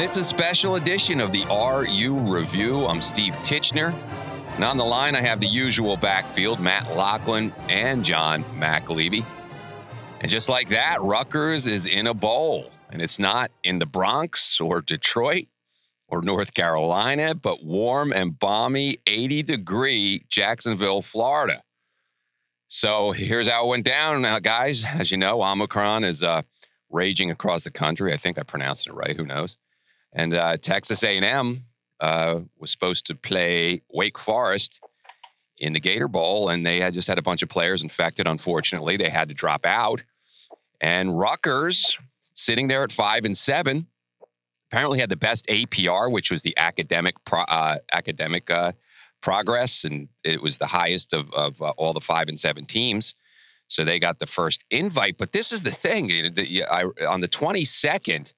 And it's a special edition of the RU Review. I'm Steve Titchener. And on the line, I have the usual backfield Matt Lachlan and John McAlevey. And just like that, Rutgers is in a bowl. And it's not in the Bronx or Detroit or North Carolina, but warm and balmy 80 degree Jacksonville, Florida. So here's how it went down, uh, guys. As you know, Omicron is uh, raging across the country. I think I pronounced it right. Who knows? And uh, Texas A&M uh, was supposed to play Wake Forest in the Gator Bowl, and they had just had a bunch of players infected. Unfortunately, they had to drop out. And Rutgers, sitting there at five and seven, apparently had the best APR, which was the academic pro, uh, academic uh, progress, and it was the highest of, of uh, all the five and seven teams. So they got the first invite. But this is the thing: I, on the twenty second,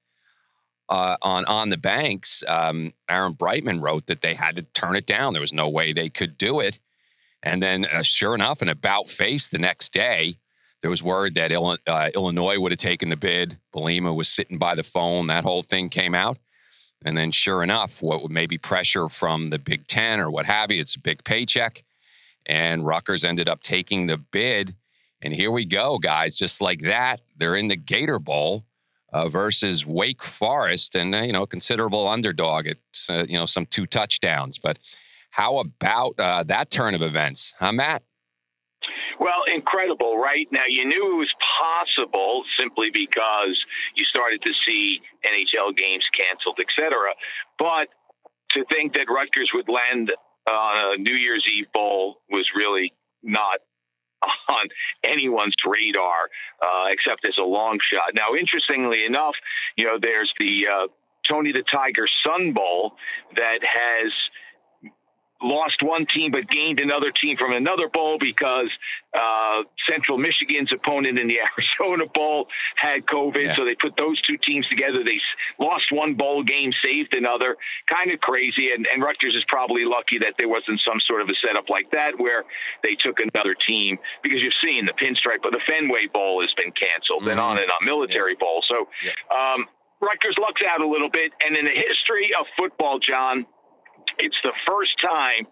uh, on on the banks, um, Aaron Breitman wrote that they had to turn it down. There was no way they could do it. And then, uh, sure enough, an about face the next day, there was word that uh, Illinois would have taken the bid. Bielema was sitting by the phone. That whole thing came out. And then, sure enough, what would maybe pressure from the Big Ten or what have you, it's a big paycheck. And Rutgers ended up taking the bid. And here we go, guys. Just like that, they're in the Gator Bowl uh, versus Wake Forest, and uh, you know, considerable underdog. It's uh, you know some two touchdowns. But how about uh, that turn of events, huh, Matt? Well, incredible, right? Now, you knew it was possible simply because you started to see NHL games canceled, etc. But to think that Rutgers would land on a New Year's Eve bowl was really not on anyone's radar, uh, except as a long shot. Now, interestingly enough, you know, there's the uh, Tony the Tiger Sun Bowl that has lost one team but gained another team from another bowl because uh, Central Michigan's opponent in the Arizona Bowl had COVID. Yeah. So they put those two teams together. They lost one bowl game, saved another. Kind of crazy. And, and Rutgers is probably lucky that there wasn't some sort of a setup like that where they took another team because you've seen the pinstripe, but the Fenway Bowl has been canceled mm-hmm. and on and on, Military yeah. Bowl. So yeah. um, Rutgers lucks out a little bit. And in the history of football, John, it's the first time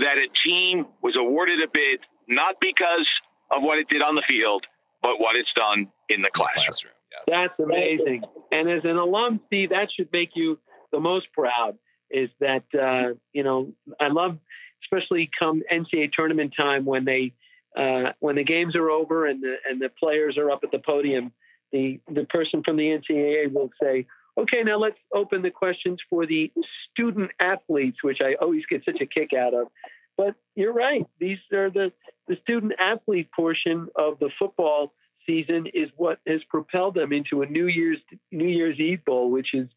that a team was awarded a bid not because of what it did on the field, but what it's done in the classroom. classroom yes. That's amazing. And as an alum, Steve, that should make you the most proud. Is that uh, you know I love, especially come NCAA tournament time when they uh, when the games are over and the and the players are up at the podium. The the person from the NCAA will say, Okay, now let's open the questions for the student athletes, which I always get such a kick out of. But you're right; these are the the student athlete portion of the football season is what has propelled them into a New Year's New Year's Eve bowl, which is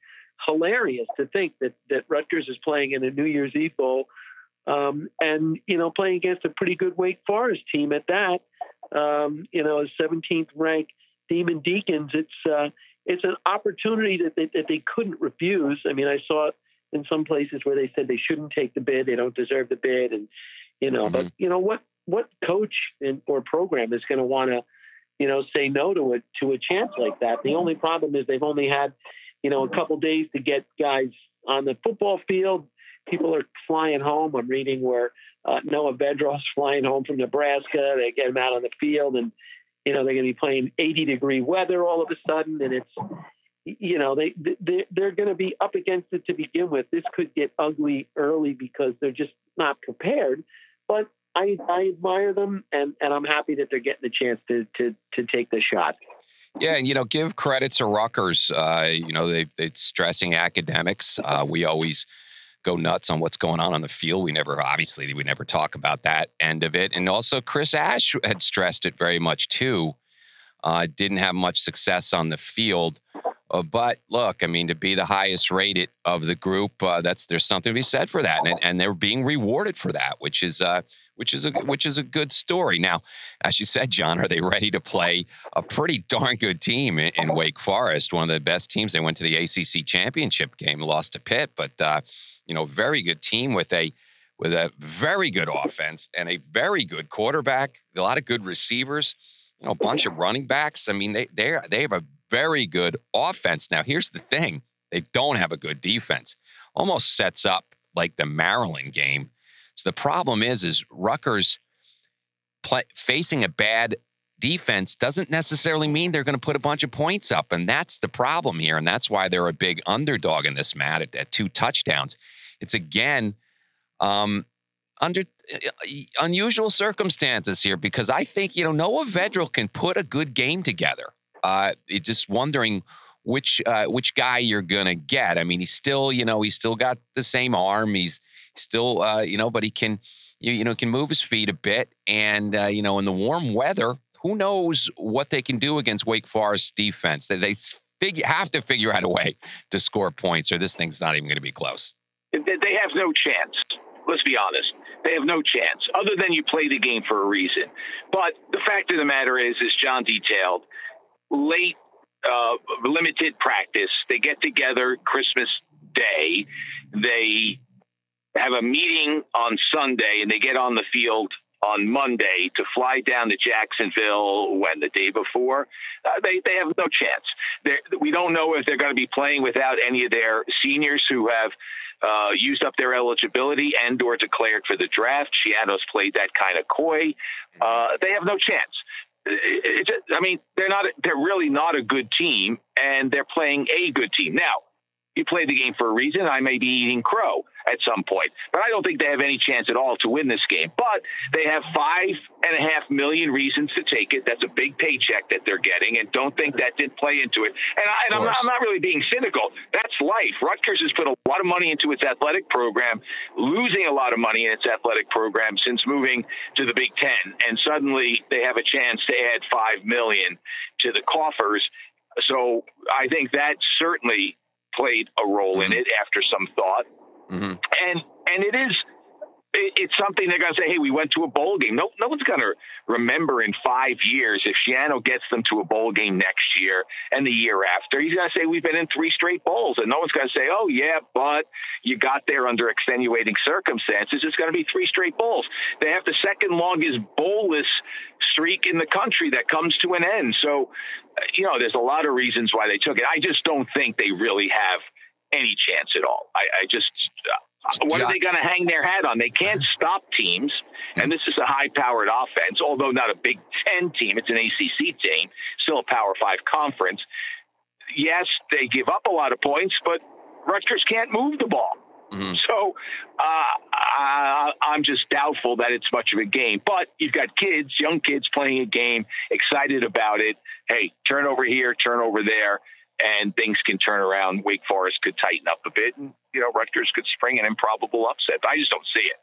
hilarious to think that that Rutgers is playing in a New Year's Eve bowl, um, and you know playing against a pretty good Wake Forest team at that. Um, you know, a 17th ranked Demon Deacons. It's uh, it's an opportunity that they, that they couldn't refuse. I mean, I saw it in some places where they said they shouldn't take the bid, they don't deserve the bid, and you know, mm-hmm. but you know what what coach in, or program is going to want to you know say no to a to a chance like that? The only problem is they've only had you know a couple days to get guys on the football field. People are flying home. I'm reading where uh, Noah Vedral's flying home from Nebraska. They get him out on the field and you know, they're going to be playing 80 degree weather all of a sudden, and it's, you know, they, they they're going to be up against it to begin with. This could get ugly early because they're just not prepared. But I, I admire them, and, and I'm happy that they're getting the chance to to to take the shot. Yeah, and you know, give credit to Rutgers. Uh, you know, they they're stressing academics. Uh, we always go nuts on what's going on on the field. We never, obviously, we never talk about that end of it. And also, Chris Ash had stressed it very much too. Uh, didn't have much success on the field. Uh, but look, I mean, to be the highest rated of the group, uh, that's there's something to be said for that, and, and they're being rewarded for that, which is uh, which is a which is a good story. Now, as you said, John, are they ready to play a pretty darn good team in, in Wake Forest, one of the best teams? They went to the ACC championship game, lost to Pitt, but uh, you know, very good team with a with a very good offense and a very good quarterback, a lot of good receivers, you know, a bunch of running backs. I mean, they they they have a very good offense. Now, here's the thing. They don't have a good defense. Almost sets up like the Maryland game. So the problem is, is Rutgers play, facing a bad defense doesn't necessarily mean they're going to put a bunch of points up, and that's the problem here, and that's why they're a big underdog in this mat at, at two touchdowns. It's again um, under uh, unusual circumstances here because I think you know Noah Vedral can put a good game together. Uh, just wondering which uh, which guy you're gonna get. I mean, he's still you know he's still got the same arm. He's still uh, you know, but he can you, you know can move his feet a bit, and uh, you know in the warm weather, who knows what they can do against Wake Forest defense? They, they figure, have to figure out a way to score points, or this thing's not even going to be close. They have no chance. Let's be honest. They have no chance, other than you play the game for a reason. But the fact of the matter is, as John detailed, late uh, limited practice. They get together Christmas Day. They have a meeting on Sunday, and they get on the field on Monday to fly down to Jacksonville when the day before. Uh, they they have no chance. They're, we don't know if they're going to be playing without any of their seniors who have uh, used up their eligibility and or declared for the draft. Schiano's played that kind of coy. Uh, they have no chance. It, it, I mean, they're not. They're really not a good team, and they're playing a good team now. You play the game for a reason. I may be eating crow at some point, but I don't think they have any chance at all to win this game. But they have five and a half million reasons to take it. That's a big paycheck that they're getting, and don't think that didn't play into it. And, I, am not, I'm not really being cynical. That's life. Rutgers has put a lot of money into its athletic program, losing a lot of money in its athletic program since moving to the Big Ten, and suddenly they have a chance to add five million to the coffers. So I think that certainly played a role mm-hmm. in it after some thought. Mm-hmm. And and it is it's something they're going to say, hey, we went to a bowl game. No, no one's going to remember in five years if Schiano gets them to a bowl game next year and the year after. He's going to say, we've been in three straight bowls. And no one's going to say, oh, yeah, but you got there under extenuating circumstances. It's going to be three straight bowls. They have the second longest bowlless streak in the country that comes to an end. So, you know, there's a lot of reasons why they took it. I just don't think they really have any chance at all. I, I just, what are they going to hang their hat on? They can't stop teams, and this is a high-powered offense. Although not a Big Ten team, it's an ACC team, still a Power Five conference. Yes, they give up a lot of points, but Rutgers can't move the ball. Mm-hmm. So uh, I, I'm just doubtful that it's much of a game. But you've got kids, young kids playing a game, excited about it. Hey, turn over here, turn over there and things can turn around. Wake Forest could tighten up a bit, and you know Rutgers could spring an improbable upset. I just don't see it.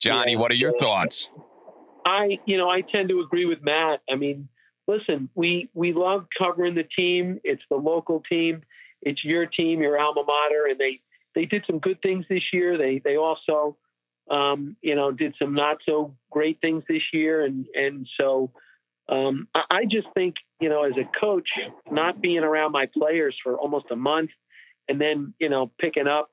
Johnny, yeah. what are your thoughts? I, you know, I tend to agree with Matt. I mean, listen, we we love covering the team. It's the local team. It's your team, your alma mater, and they they did some good things this year. They they also, um, you know, did some not so great things this year, and and so um, I just think, you know, as a coach, not being around my players for almost a month and then, you know, picking up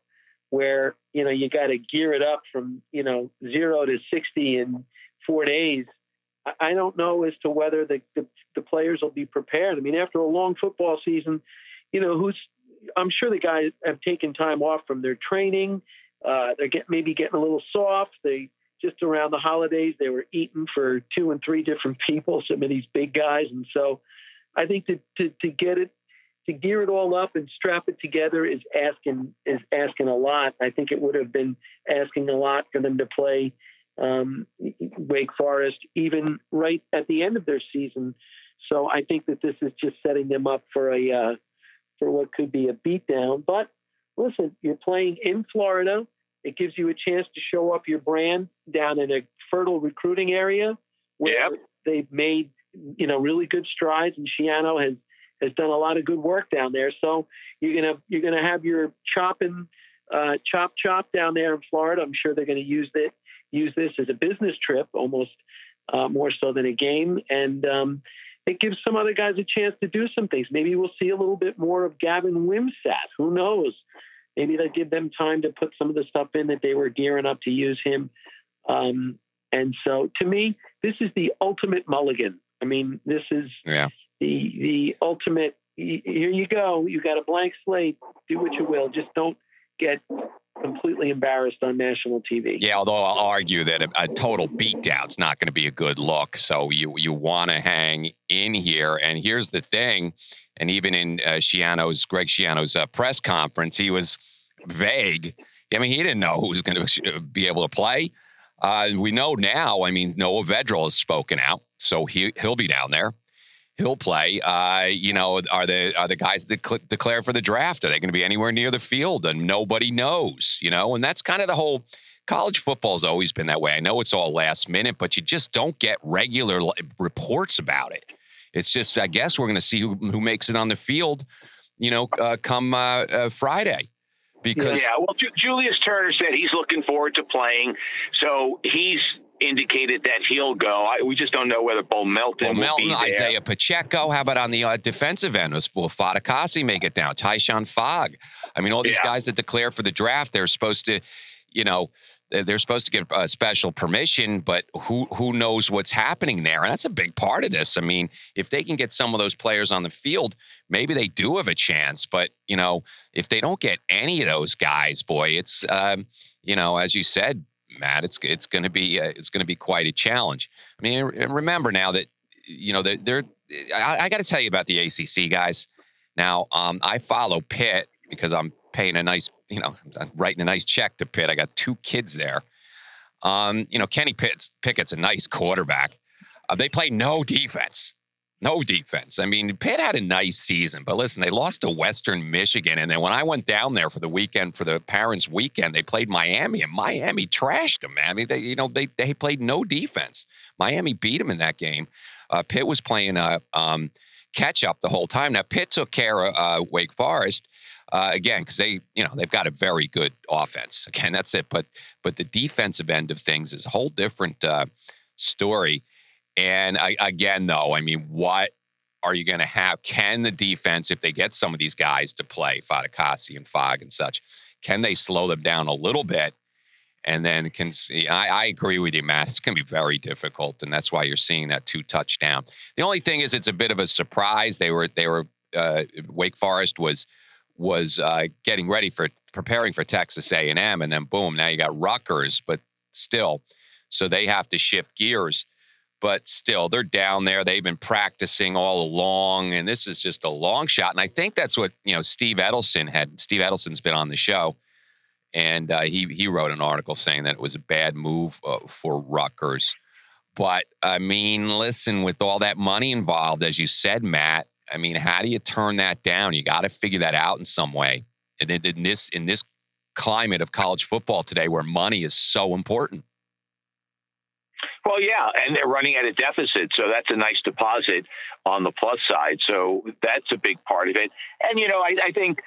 where, you know, you got to gear it up from, you know, zero to 60 in four days. I don't know as to whether the, the, the players will be prepared. I mean, after a long football season, you know, who's, I'm sure the guys have taken time off from their training. Uh, they're get, maybe getting a little soft. They, just around the holidays, they were eating for two and three different people, some of these big guys. And so I think to, to, to get it, to gear it all up and strap it together is asking, is asking a lot. I think it would have been asking a lot for them to play um, Wake Forest, even right at the end of their season. So I think that this is just setting them up for a, uh, for what could be a beatdown. But listen, you're playing in Florida it gives you a chance to show up your brand down in a fertile recruiting area where yep. they've made you know really good strides, and Schiano has has done a lot of good work down there. So you're gonna you're gonna have your chopping uh, chop chop down there in Florida. I'm sure they're gonna use it use this as a business trip almost uh, more so than a game, and um, it gives some other guys a chance to do some things. Maybe we'll see a little bit more of Gavin Wimsatt. Who knows? Maybe they'll give them time to put some of the stuff in that they were gearing up to use him. Um, and so, to me, this is the ultimate mulligan. I mean, this is yeah. the the ultimate here you go. You got a blank slate. Do what you will. Just don't get completely embarrassed on national TV. Yeah, although I'll argue that a, a total beatdown's not going to be a good look. So you you want to hang in here. And here's the thing, and even in uh, Schiano's Greg Schiano's uh, press conference, he was vague. I mean, he didn't know who was going to be able to play. Uh, we know now. I mean, Noah Vedral has spoken out, so he he'll be down there he'll play. Uh, you know, are the are the guys that cl- declare for the draft? Are they going to be anywhere near the field? And nobody knows. You know, and that's kind of the whole. College football has always been that way. I know it's all last minute, but you just don't get regular reports about it. It's just, I guess, we're going to see who, who makes it on the field. You know, uh, come uh, uh Friday because yeah well julius turner said he's looking forward to playing so he's indicated that he'll go. I, we just don't know whether Bo Melton well, will Melton. Isaiah Pacheco. How about on the uh, defensive end? Will Fatukasi make it down? Tyshon Fogg. I mean, all these yeah. guys that declare for the draft, they're supposed to, you know, they're supposed to get a special permission, but who who knows what's happening there? And that's a big part of this. I mean, if they can get some of those players on the field, maybe they do have a chance. But you know, if they don't get any of those guys, boy, it's um, you know, as you said, Matt. It's it's going to be uh, it's going to be quite a challenge. I mean, remember now that you know they're. they're I, I got to tell you about the ACC guys. Now, um, I follow Pitt because I'm paying a nice, you know, I'm writing a nice check to Pitt. I got two kids there. Um, you know, Kenny Pitts, Pickett's a nice quarterback. Uh, they play no defense. No defense. I mean, Pitt had a nice season, but listen, they lost to Western Michigan. And then when I went down there for the weekend, for the parents' weekend, they played Miami, and Miami trashed them, man. I mean, they, you know, they, they played no defense. Miami beat them in that game. Uh, Pitt was playing a uh, um, catch up the whole time. Now, Pitt took care of uh, Wake Forest. Uh, again, because they, you know, they've got a very good offense. Again, that's it. But but the defensive end of things is a whole different uh, story. And I, again, though, I mean, what are you going to have? Can the defense, if they get some of these guys to play, Fatukasi and Fogg and such, can they slow them down a little bit? And then can see, I, I agree with you, Matt. It's going to be very difficult, and that's why you're seeing that two touchdown. The only thing is, it's a bit of a surprise. They were they were uh, Wake Forest was was uh, getting ready for preparing for Texas A&M, and then boom, now you got Rutgers. But still, so they have to shift gears but still, they're down there. They've been practicing all along, and this is just a long shot. And I think that's what you know. Steve Edelson had. Steve Edelson's been on the show, and uh, he he wrote an article saying that it was a bad move uh, for Rutgers. But I mean, listen, with all that money involved, as you said, Matt. I mean, how do you turn that down? You got to figure that out in some way. And in, in this in this climate of college football today, where money is so important. Well, yeah, and they're running at a deficit, so that's a nice deposit on the plus side. So that's a big part of it. And you know, I, I think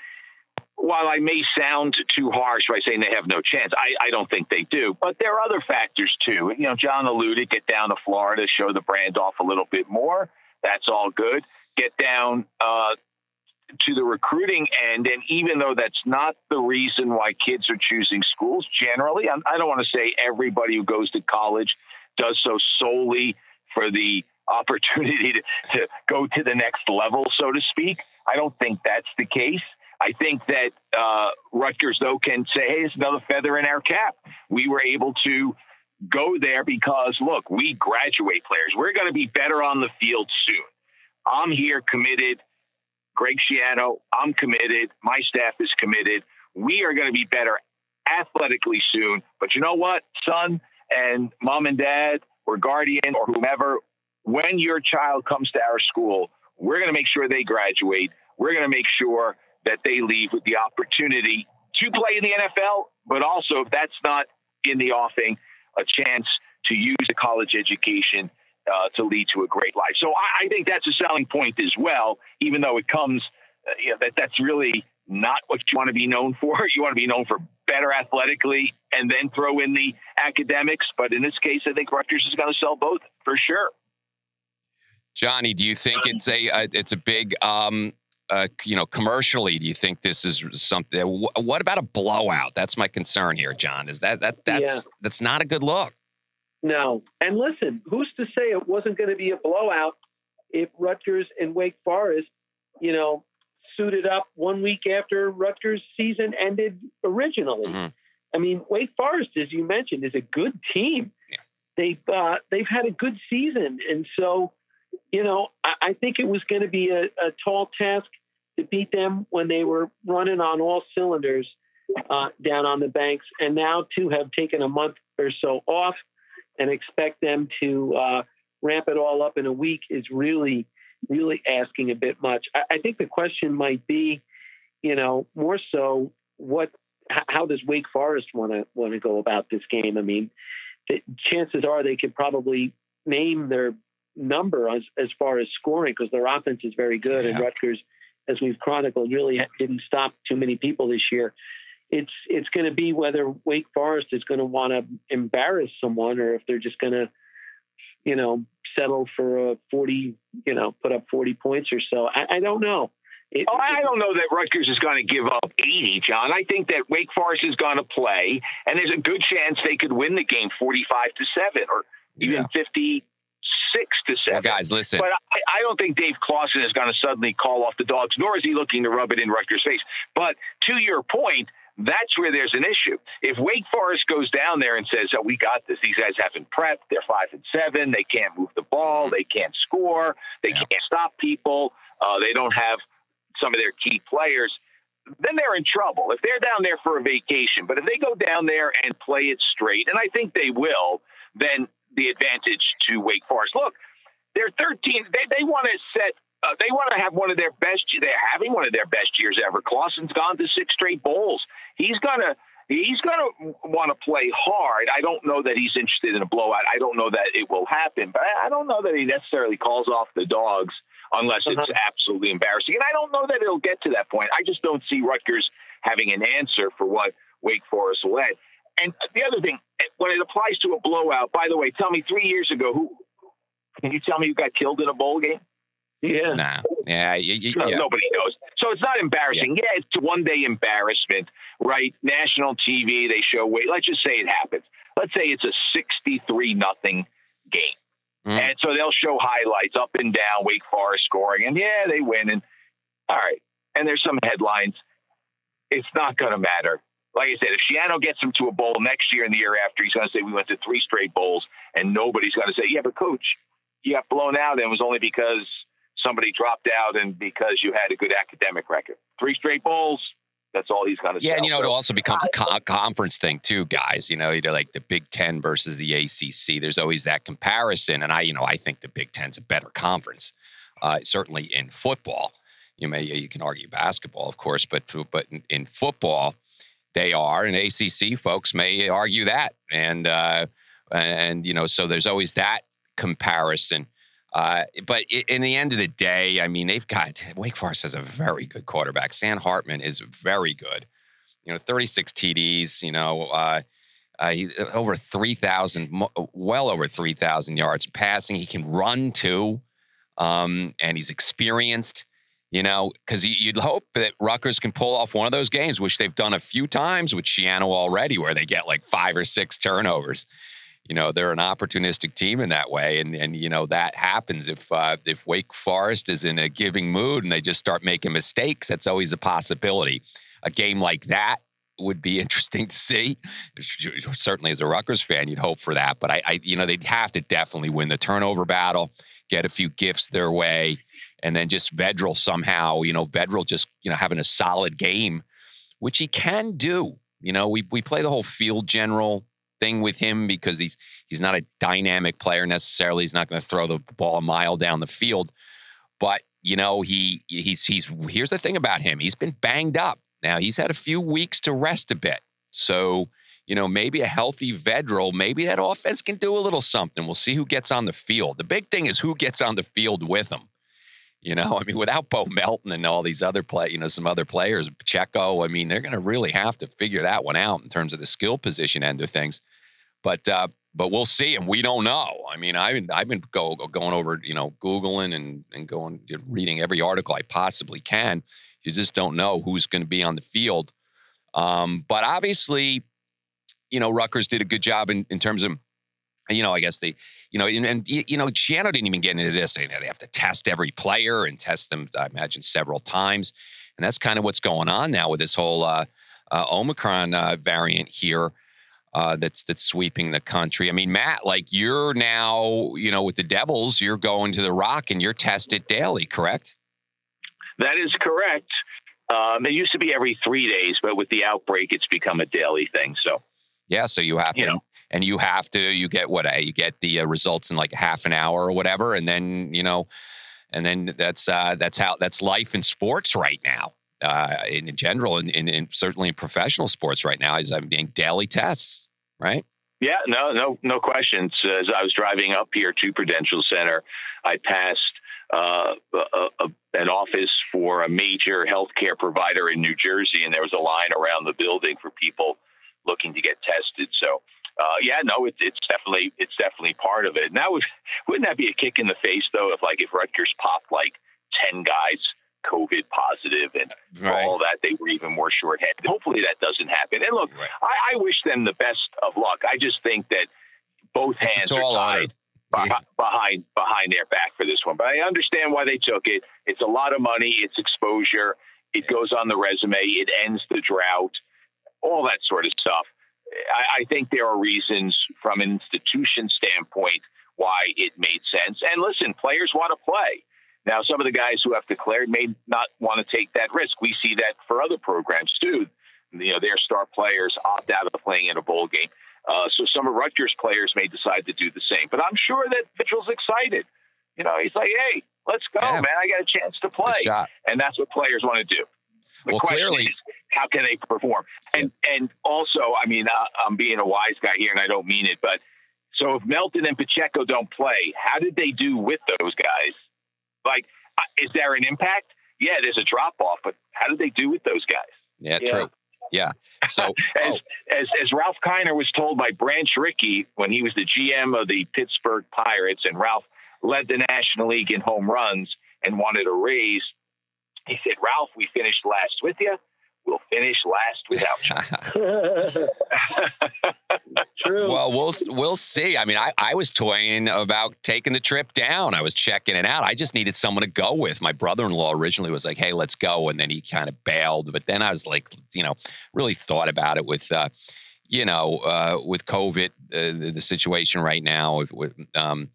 while I may sound too harsh by saying they have no chance, I, I don't think they do. But there are other factors too. You know, John alluded, get down to Florida, show the brand off a little bit more. That's all good. Get down uh, to the recruiting end, and even though that's not the reason why kids are choosing schools, generally, I don't want to say everybody who goes to college does so solely for the opportunity to, to go to the next level, so to speak. I don't think that's the case. I think that uh, Rutgers, though, can say, hey, it's another feather in our cap. We were able to go there because, look, we graduate players. We're going to be better on the field soon. I'm here committed. Greg Schiano, I'm committed. My staff is committed. We are going to be better athletically soon. But you know what, son? And mom and dad or guardian or whomever, when your child comes to our school, we're going to make sure they graduate. We're going to make sure that they leave with the opportunity to play in the NFL, but also, if that's not in the offing, a chance to use a college education uh, to lead to a great life. So I, I, think that's a selling point as well, even though it comes, uh, you know, that that's really not what you want to be known for. You want to be known for better athletically and then throw in the academics. But in this case, I think Rutgers is going to sell both for sure. Johnny, do you think it's a uh, it's a big um, uh, you know commercially? Do you think this is something? What about a blowout? That's my concern here, John. Is that that that's yeah. that's not a good look? No. And listen, who's to say it wasn't going to be a blowout if Rutgers and Wake Forest you know, suited up one week after Rutgers' season ended originally. Mm-hmm. I mean, Wake Forest, as you mentioned, is a good team. Yeah. They've uh, they've had a good season, and so you know, I, I think it was going to be a, a, tall task to beat them when they were running on all cylinders uh, down on the banks, and now to have taken a month or so off and expect them to uh, ramp it all up in a week is really, really asking a bit much. I, I think the question might be, you know, more so what, how does Wake Forest want to want to go about this game? I mean, the chances are they could probably name their number as, as far as scoring because their offense is very good, yeah. and Rutgers, as we've chronicled, really didn't stop too many people this year it's it's going to be whether Wake Forest is going to want to embarrass someone or if they're just going to, you know, settle for a forty, you know, put up forty points or so. I, I don't know. It, oh, I don't know that Rutgers is going to give up 80, John. I think that Wake Forest is going to play, and there's a good chance they could win the game 45 to 7 or even yeah. 56 to 7. Well, guys, listen. But I, I, don't think Dave Clawson is going to suddenly call off the dogs, nor is he looking to rub it in Rutgers' face. But to your point, that's where there's an issue. If Wake Forest goes down there and says, "Oh, we got this. These guys haven't prepped. They're five and seven. They can't move the ball. They can't score. They yeah. can't stop people. Uh, they don't have some of their key players." Then they're in trouble. If they're down there for a vacation, but if they go down there and play it straight, and I think they will, then the advantage to Wake Forest. Look, they're 13. They, they want to set uh, they want to have one of their best. They're having one of their best years ever. Clawson's gone to six straight bowls. He's gonna he's gonna want to play hard. I don't know that he's interested in a blowout. I don't know that it will happen, but I, I don't know that he necessarily calls off the dogs unless uh-huh. it's absolutely embarrassing. And I don't know that it'll get to that point. I just don't see Rutgers having an answer for what Wake Forest will add. And the other thing, when it applies to a blowout, by the way, tell me three years ago who can you tell me who got killed in a bowl game? Yeah. Nah. Yeah. You, you, yeah. Nobody knows. So it's not embarrassing. Yeah. yeah, it's one day embarrassment, right? National TV, they show, wait, let's just say it happens. Let's say it's a 63 nothing game. Mm. And so they'll show highlights up and down, Wake Forest scoring, and yeah, they win. And all right. And there's some headlines. It's not going to matter. Like I said, if Schiano gets him to a bowl next year and the year after, he's going to say we went to three straight bowls, and nobody's going to say, yeah, but coach, you got blown out, and it was only because somebody dropped out and because you had a good academic record. Three straight bowls. That's all he's going to. Say. Yeah, and you know it also becomes a co- conference thing too, guys. You know, you know, like the Big Ten versus the ACC. There's always that comparison, and I, you know, I think the Big Ten's a better conference. Uh, certainly in football, you may you can argue basketball, of course, but but in, in football, they are, and ACC folks may argue that, and uh, and you know, so there's always that comparison. Uh, but in the end of the day, I mean, they've got Wake Forest has a very good quarterback. Sam Hartman is very good. You know, 36 TDs. You know, uh, uh, uh, over 3,000, well over 3,000 yards passing. He can run too, um, and he's experienced. You know, because you'd hope that Rutgers can pull off one of those games, which they've done a few times with Schiano already, where they get like five or six turnovers you know they're an opportunistic team in that way, and and you know that happens if uh, if Wake Forest is in a giving mood and they just start making mistakes. That's always a possibility. A game like that would be interesting to see. Certainly, as a Rutgers fan, you'd hope for that. But I, I, you know, they'd have to definitely win the turnover battle, get a few gifts their way, and then just Vedral somehow, you know, Vedral just you know having a solid game, which he can do. You know, we we play the whole field general thing with him because he's he's not a dynamic player necessarily. He's not going to throw the ball a mile down the field, but you know he he's he's here's the thing about him. He's been banged up. Now he's had a few weeks to rest a bit, so you know maybe a healthy Vedral, maybe that offense can do a little something. We'll see who gets on the field. The big thing is who gets on the field with him. You know, I mean, without Bo Melton and all these other play, you know, some other players, Pacheco, I mean, they're going to really have to figure that one out in terms of the skill position end of things. But uh, but we'll see, and we don't know. I mean, I've been I've been go, going over, you know, googling and and going you know, reading every article I possibly can. You just don't know who's going to be on the field. Um, but obviously, you know, Rutgers did a good job in, in terms of you know, I guess they, you know, and, and you know, Schiano didn't even get into this. You know, they have to test every player and test them, I imagine, several times, and that's kind of what's going on now with this whole uh, uh, Omicron uh, variant here. Uh, that's that's sweeping the country. I mean, Matt, like you're now, you know, with the Devils, you're going to the Rock and you're tested daily, correct? That is correct. Um, it used to be every three days, but with the outbreak, it's become a daily thing. So, yeah, so you have to, know, and you have to, you get what uh, you get the uh, results in like half an hour or whatever, and then you know, and then that's uh, that's how that's life in sports right now uh, in general, and, in certainly in professional sports right now, is I'm being daily tests, right? Yeah, no, no, no questions. As I was driving up here to Prudential Center, I passed uh, a, a, an office for a major healthcare provider in New Jersey, and there was a line around the building for people looking to get tested. So, uh, yeah, no, it's it's definitely it's definitely part of it. Now, wouldn't that be a kick in the face though? If like if Rutgers popped like ten guys COVID positive and right. all that, they were even more shorthanded. Hopefully that doesn't happen. And look, right. I, I, wish them the best of luck. I just think that both it's hands are tied yeah. behind behind their back for this one. But I understand why they took it. It's a lot of money. It's exposure. It goes on the resume. It ends the drought. All that sort of stuff. I, I think there are reasons from an institution standpoint why it made sense. And listen, players want to play. Now, some of the guys who have declared may not want to take that risk. We see that for other programs too. You know, their star players opt out of playing in a bowl game. Uh, so some of Rutgers players may decide to do the same. But I'm sure that Mitchell's excited. You know, he's like, "Hey, let's go, yeah. man! I got a chance to play," and that's what players want to do. The well, clearly, is, how can they perform? And yeah. and also, I mean, uh, I'm being a wise guy here, and I don't mean it, but so if Melton and Pacheco don't play, how did they do with those guys? Like, uh, is there an impact? Yeah, there's a drop off, but how did they do with those guys? Yeah, yeah. true. Yeah. So as, oh. as as Ralph Kiner was told by Branch Rickey when he was the GM of the Pittsburgh Pirates, and Ralph led the National League in home runs and wanted a raise. He said, "Ralph, we finished last with you we'll finish last without you. True. Well, we'll we'll see. I mean, I, I was toying about taking the trip down. I was checking it out. I just needed someone to go with. My brother-in-law originally was like, "Hey, let's go," and then he kind of bailed. But then I was like, you know, really thought about it with. Uh, you know, uh, with COVID, uh, the, the, situation right now, with, um,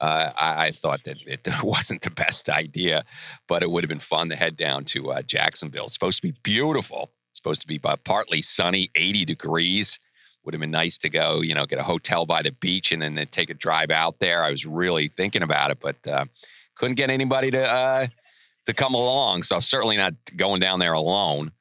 uh, I, I, thought that it wasn't the best idea, but it would have been fun to head down to uh, Jacksonville. It's supposed to be beautiful. It's supposed to be partly sunny, 80 degrees. Would have been nice to go, you know, get a hotel by the beach and then take a drive out there. I was really thinking about it, but uh, couldn't get anybody to uh, to come along. So certainly not going down there alone.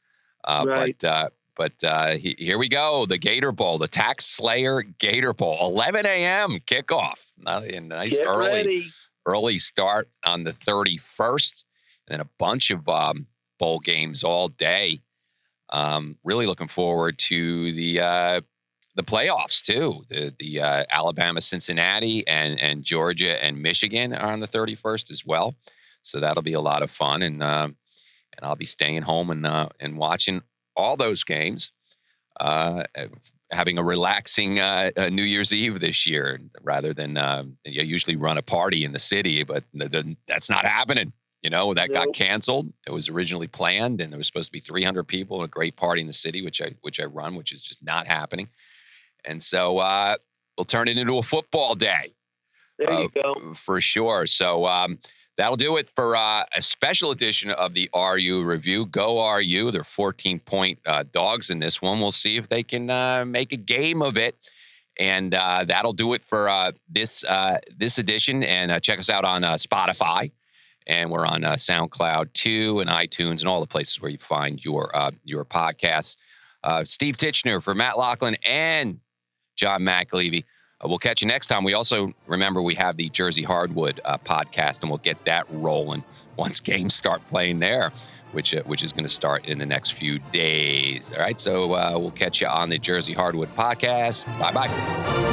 Uh, right. But uh, but uh, he, here we go. The Gator Bowl, the Tax Slayer Gator Bowl, 11 a.m. kickoff. A nice Get early ready. early start on the 31st, and then a bunch of um, bowl games all day. Um, really looking forward to the uh, the playoffs too. The the uh, Alabama, Cincinnati, and and Georgia and Michigan are on the 31st as well. So that'll be a lot of fun, and uh, and I'll be staying home and uh, and watching all those games, uh, having a relaxing uh, New Year's Eve this year rather than uh, you usually run a party in the city, but the, the, that's not happening. You know, that nope. got canceled. It was originally planned, and there was supposed to be 300 people, a great party in the city, which I which I run, which is just not happening. And so uh, we'll turn it into a football day. There you uh, go. For sure. So um, That'll do it for uh, a special edition of the RU review. Go RU. They're 14 point uh, dogs in this one. We'll see if they can uh, make a game of it. And uh, that'll do it for uh, this uh, this edition. And check us out on Spotify. And we're on SoundCloud too, and iTunes, and all the places where you find your your podcasts. Steve Titchener for Matt Lachlan and John McAlevey. Uh, we'll catch you next time. We also remember we have the Jersey Hardwood uh, podcast, and we'll get that rolling once games start playing there, which uh, which is going to start in the next few days. All right, so uh, we'll catch you on the Jersey Hardwood podcast. Bye bye.